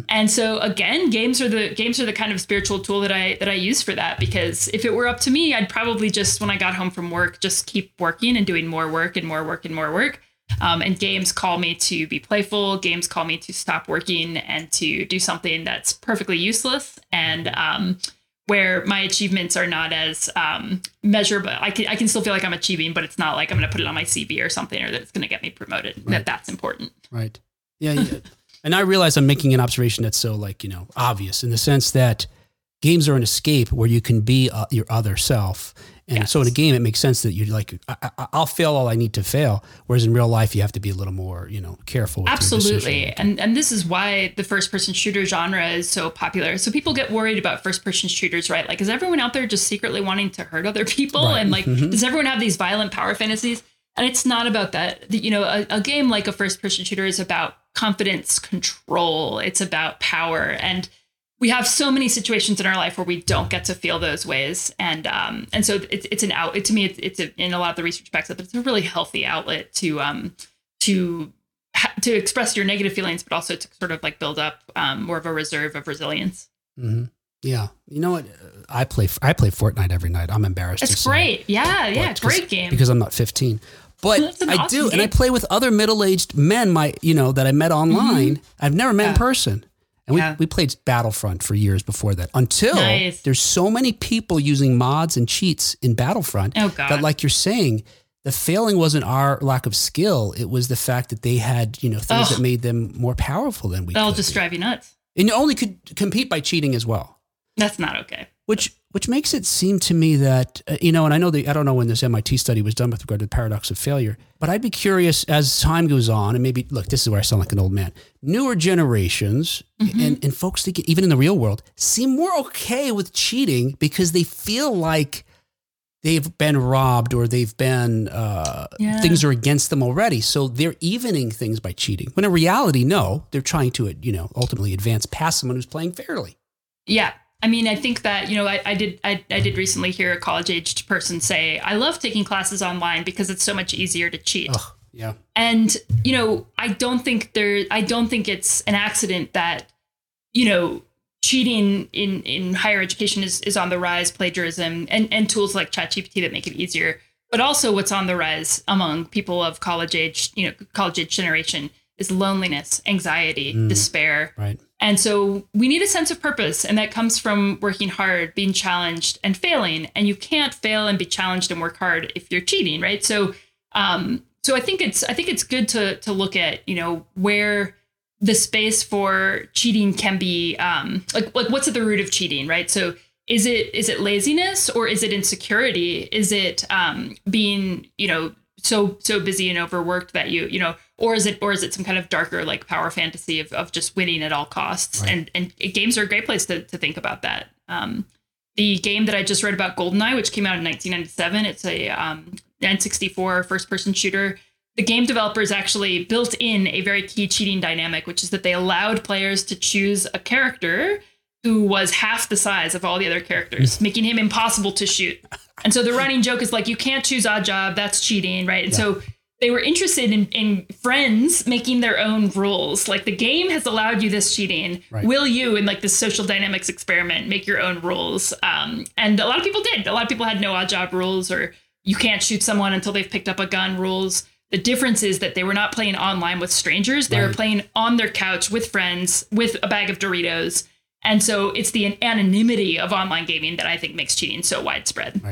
And so again, games are the games are the kind of spiritual tool that I that I use for that. Because if it were up to me, I'd probably just when I got home from work, just keep working and doing more work and more work and more work. Um, and games call me to be playful. Games call me to stop working and to do something that's perfectly useless and um, where my achievements are not as um, measurable. I can I can still feel like I'm achieving, but it's not like I'm going to put it on my CV or something or that it's going to get me promoted. That that's important. Right. Yeah. yeah. and I realize I'm making an observation that's so like you know obvious in the sense that games are an escape where you can be uh, your other self. And so in a game, it makes sense that you're like, I, I, I'll fail all I need to fail. Whereas in real life, you have to be a little more, you know, careful. Absolutely. And and this is why the first person shooter genre is so popular. So people get worried about first person shooters, right? Like is everyone out there just secretly wanting to hurt other people Right. and like does everyone have these violent power fantasies? And it's not about that. You know, a, a game like a first person shooter is about confidence, control. It's about power and we have so many situations in our life where we don't get to feel those ways and um and so it's, it's an out it, to me it's, it's a, in a lot of the research backs up it's a really healthy outlet to um to to express your negative feelings but also to sort of like build up um, more of a reserve of resilience Mhm. Yeah. You know what? I play, I play Fortnite every night. I'm embarrassed. it's say. great yeah yeah But- great game because I'm not 15. But That's I awesome do, and I play with other middle-aged men. My, you know, that I met online. I've never met in Mm-hmm. Person, and we Yeah. we played Battlefront for years before that. Until Nice. there's so many people using mods and cheats in Battlefront Oh, God. that, like you're saying, the failing wasn't our lack of skill; it was the fact that they had, you know, things that made them more powerful than we. that'll could just drive you nuts and you only could compete by cheating as well that's not okay which which makes it seem to me that uh, you know and i know the i don't know when this mit study was done with regard to the paradox of failure but i'd be curious as time goes on and maybe look this is where i sound like an old man newer generations and, and folks that get, even in the real world seem more okay with cheating because they feel like they've been robbed or they've been uh, Yeah. things are against them already. So they're evening things by cheating. When in reality, no, they're trying to you know ultimately advance past someone who's playing fairly. Yeah. I mean, I think that, you know, I, I did I, I did recently hear a college aged person say, I love taking classes online because it's so much easier to cheat. Ugh, yeah, And, you know, I don't think there I don't think it's an accident that, you know, cheating in, in higher education is, is on the rise, plagiarism and, and tools like ChatGPT that make it easier. But also what's on the rise among people of college age, you know, college age generation is loneliness, anxiety, despair. right. And so we need a sense of purpose, and that comes from working hard, being challenged, and failing. And you can't fail and be challenged and work hard if you're cheating, right? So, um, so I think it's I think it's good to to look at you know where the space for cheating can be um, like like what's at the root of cheating, right? So is it is it laziness or is it insecurity? Is it um, being you know so so busy and overworked that you you know or is it or is it some kind of darker like power fantasy of, of just winning at all costs? And and games are a great place to, to think about that. Um the game that i just read about goldeneye which came out in 1997 it's a um n64 first person shooter. The game developers actually built in a very key cheating dynamic which is that they allowed players to choose a character who was half the size of all the other characters making him impossible to shoot and so the running joke is like, you can't choose Oddjob. That's cheating, right? And so they were interested in, in friends making their own rules. Like the game has allowed you this cheating. Right. Will you, in like this social dynamics experiment, make your own rules? Um, and a lot of people did. A lot of people had no Oddjob rules or you can't shoot someone until they've picked up a gun rules. The difference is that they were not playing online with strangers. They were playing on their couch with friends with a bag of Doritos. And so it's the anonymity of online gaming that I think makes cheating so widespread.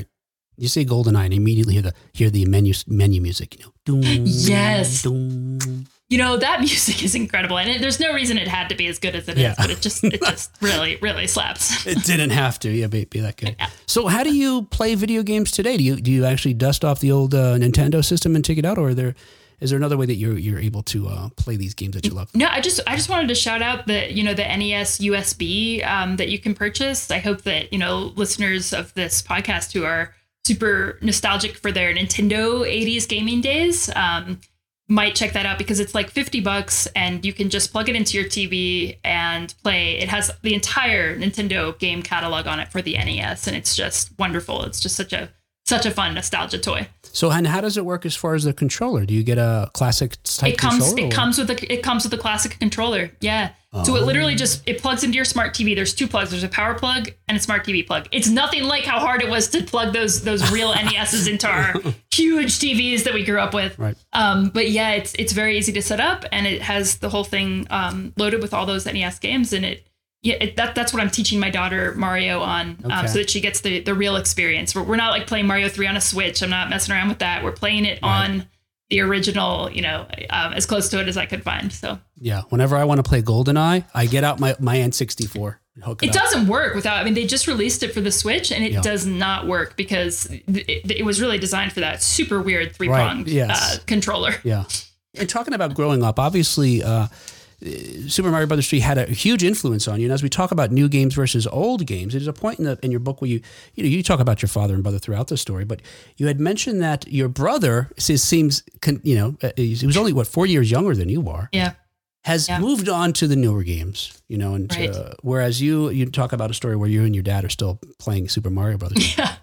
You say GoldenEye and immediately hear the hear the menu menu music. You know, doom, Yes. doom. You know that [LAUGHS] music is incredible, and it, there's no reason it had to be as good as it is, Yeah. but it just it [LAUGHS] just really really slaps. [LAUGHS] It didn't have to. Yeah, be, be that good. So, how do you play video games today? Do you do you actually dust off the old uh, Nintendo system and take it out, or are there is there another way that you're you're able to uh, play these games that you love? No, I just I just wanted to shout out the you know the NES USB um, that you can purchase. I hope that you know listeners of this podcast who are super nostalgic for their Nintendo 80s gaming days um, might check that out because it's like 50 bucks and you can just plug it into your TV and play. It has the entire Nintendo game catalog on it for the NES and it's just wonderful. It's just such a such a fun nostalgia toy. So, and how does it work as far as the controller? Do you get a classic type it comes controller? it or- comes with a it comes with a classic controller yeah so it literally just it plugs into your smart tv there's two plugs there's a power plug and a smart tv plug it's nothing like how hard it was to plug those those real [LAUGHS] nes's into our huge tvs that we grew up with Right. um but yeah it's it's very easy to set up and it has the whole thing um loaded with all those nes games and it yeah, it, that, that's what I'm teaching my daughter Mario on, um, so that she gets the, the real experience. We're, we're not like playing Mario 3 on a Switch. I'm not messing around with that. We're playing it on the original, you know, um, as close to it as I could find. So Yeah. Whenever I want to play GoldenEye, I get out my my N64 hook it, it doesn't work without, I mean, they just released it for the Switch and it Yeah. does not work because it, it was really designed for that super weird three pronged yes. uh, controller. Yeah. And talking about growing up, obviously, uh, Super Mario Brothers 3 had a huge influence on you. And as we talk about new games versus old games, there's a point in the in your book where you you know you talk about your father and brother throughout the story, but you had mentioned that your brother says, seems you know uh, he was only what four years younger than you are, Yeah. has Yeah. moved on to the newer games. You know, and Right. uh, whereas you you talk about a story where you and your dad are still playing Super Mario Brothers. [LAUGHS] Yeah.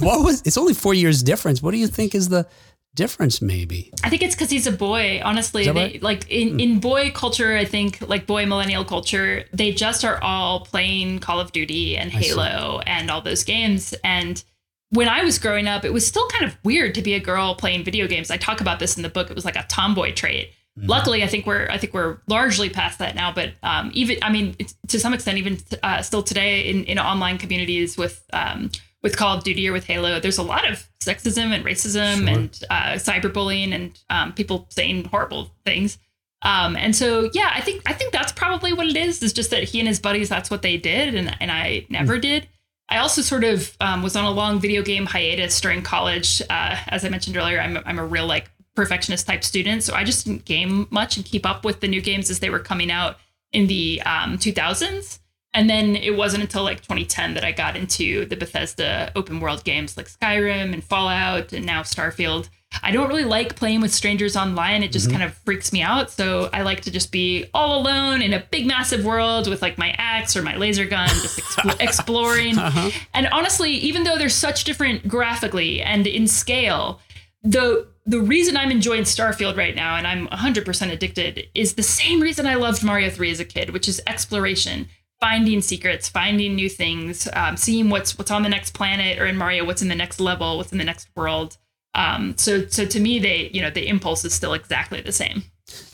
what was it's only four years difference? What do you think is the difference? Maybe. I think it's because he's a boy. Honestly, they, right? Like in, in boy culture, I think like boy millennial culture, they just are all playing Call of Duty and Halo and all those games. And when I was growing up, it was still kind of weird to be a girl playing video games. I talk about this in the book. It was like a tomboy trait. Mm-hmm. Luckily, I think we're I think we're largely past that now. But um, even I mean, to some extent, even uh, still today in, in online communities with um, with Call of Duty or with Halo, there's a lot of sexism and racism Sure. and uh, cyberbullying and um, people saying horrible things. Um, and so, yeah, I think I think that's probably what it is. Is just that he and his buddies that's what they did, and and I never did. I also sort of um, was on a long video game hiatus during college. Uh, as I mentioned earlier, I'm a, I'm a real like perfectionist type student, so I just didn't game much and keep up with the new games as they were coming out in the um, 2000s. And then it wasn't until like 2010 that I got into the Bethesda open world games like Skyrim and Fallout and now Starfield. I don't really like playing with strangers online. It just Mm-hmm. kind of freaks me out. So I like to just be all alone in a big, massive world with like my axe or my laser gun, just expl- [LAUGHS] exploring. Uh-huh. And honestly, even though they're such different graphically and in scale, the the reason I'm enjoying Starfield right now and I'm 100% addicted is the same reason I loved Mario 3 as a kid, which is exploration, finding secrets, finding new things, um, seeing what's what's on the next planet or in Mario what's in the next level, what's in the next world. Um, so so to me, they you know the impulse is still exactly the same.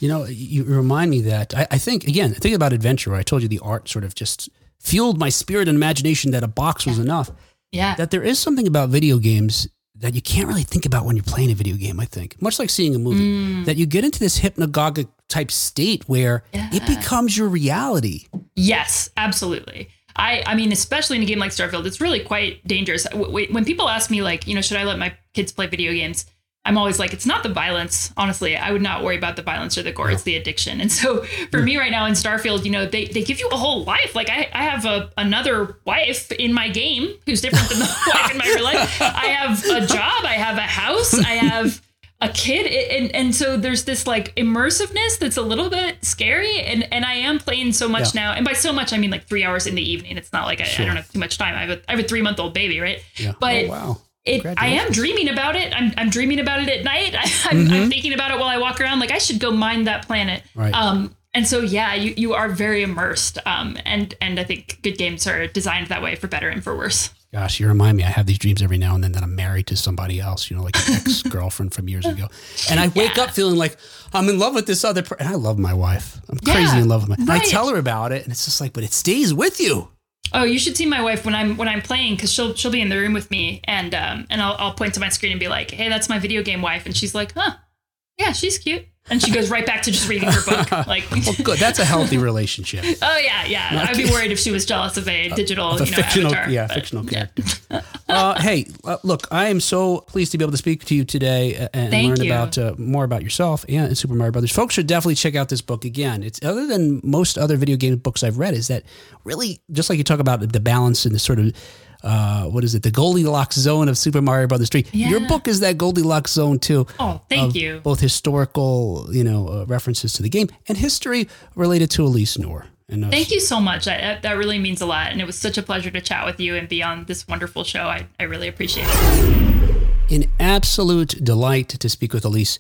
You know, you remind me that I, I think again, think about adventure. Where I told you the art sort of just fueled my spirit and imagination that a box was enough. Yeah, That there is something about video games that you can't really think about when you're playing a video game. I think much like seeing a movie, Mm. that you get into this hypnagogic type state where it becomes your reality. Yes, absolutely. I, I mean, especially in a game like Starfield, it's really quite dangerous. When people ask me, like, you know, should I let my kids play video games? I'm always like, it's not the violence. Honestly, I would not worry about the violence or the gore. It's the addiction. And so for me right now in Starfield, you know, they, they give you a whole life. Like I, I have a, another wife in my game who's different than the [LAUGHS] wife in my real life. I have a job. I have a house. I have a kid and and so there's this like immersiveness that's a little bit scary and and I am playing so much Yeah. now and by so much I mean like three hours in the evening it's not like I, I don't have too much time I have a, I have a three month old baby right Yeah. but oh, wow. it I am dreaming about it I'm, I'm dreaming about it at night [LAUGHS] I, I'm, Mm-hmm. I'm thinking about it while I walk around like I should go mine that planet Right. um and so yeah you you are very immersed um and and I think good games are designed that way for better and for worse Gosh, you remind me. I have these dreams every now and then that I'm married to somebody else, you know, like an [LAUGHS] ex girlfriend from years ago. And I wake Yeah. up feeling like I'm in love with this other person. And I love my wife. I'm crazy Yeah, in love with my and I tell her about it, and it's just like, but it stays with you. Oh, you should see my wife when I'm when I'm playing because she'll she'll be in the room with me and um and I'll I'll point to my screen and be like, hey, that's my video game wife, and she's like, huh, yeah, she's cute, and she goes right back to just reading her book. [LAUGHS] Like, Well, good. That's a healthy relationship. [LAUGHS] oh yeah, yeah. I'd be worried if she was jealous of a digital, Of a you know, fictional, avatar. yeah, but- fictional character. [LAUGHS] uh, hey, uh, look, I am so pleased to be able to speak to you today uh, and Thank learn you. about uh, more about yourself and Super Mario Brothers. Folks should definitely check out this book again. It's other than most other video game books I've read, is that really just like you talk about the balance and the sort of uh, what is it, the Goldilocks zone of Super Mario Brothers three. Your book is that Goldilocks zone too. Oh, thank you. Both historical, you know, uh, references to the game and history related to Alyse Knorr. And uh, Thank you so much. That- that really means a lot, and it was such a pleasure to chat with you and be on this wonderful show. I, I really appreciate it. an absolute delight to speak with Alyse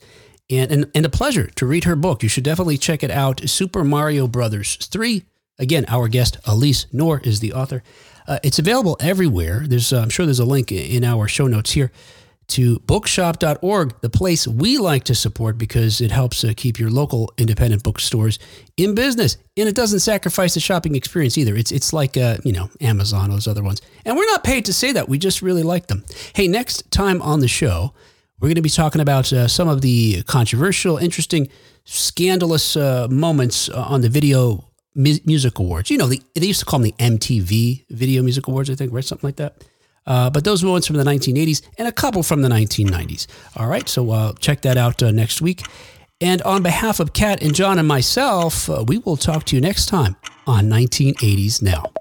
and, and, and a pleasure to read her book. You should definitely check it out Super Mario Brothers 3. Again, our guest, Alyse Knorr, is the author. Uh, it's available everywhere. There's, uh, I'm sure there's a link in our show notes here to bookshop.org, the place we like to support because it helps uh, keep your local independent bookstores in business. And it doesn't sacrifice the shopping experience either. It's, it's like, uh, you know, Amazon, those other ones. And we're not paid to say that. We just really like them. Hey, next time on the show, we're going to be talking about uh, some of the controversial, interesting, scandalous uh, moments uh, on the Video Mu- Music Awards. You know, the, they used to call them the MTV Video Music Awards, I think, right? Something like that. Uh, but those moments from the 1980s and a couple from the 1990s. All right, so uh, check that out uh, next week. And on behalf of Kat and Jon and myself, uh, we will talk to you next time on 1980s Now.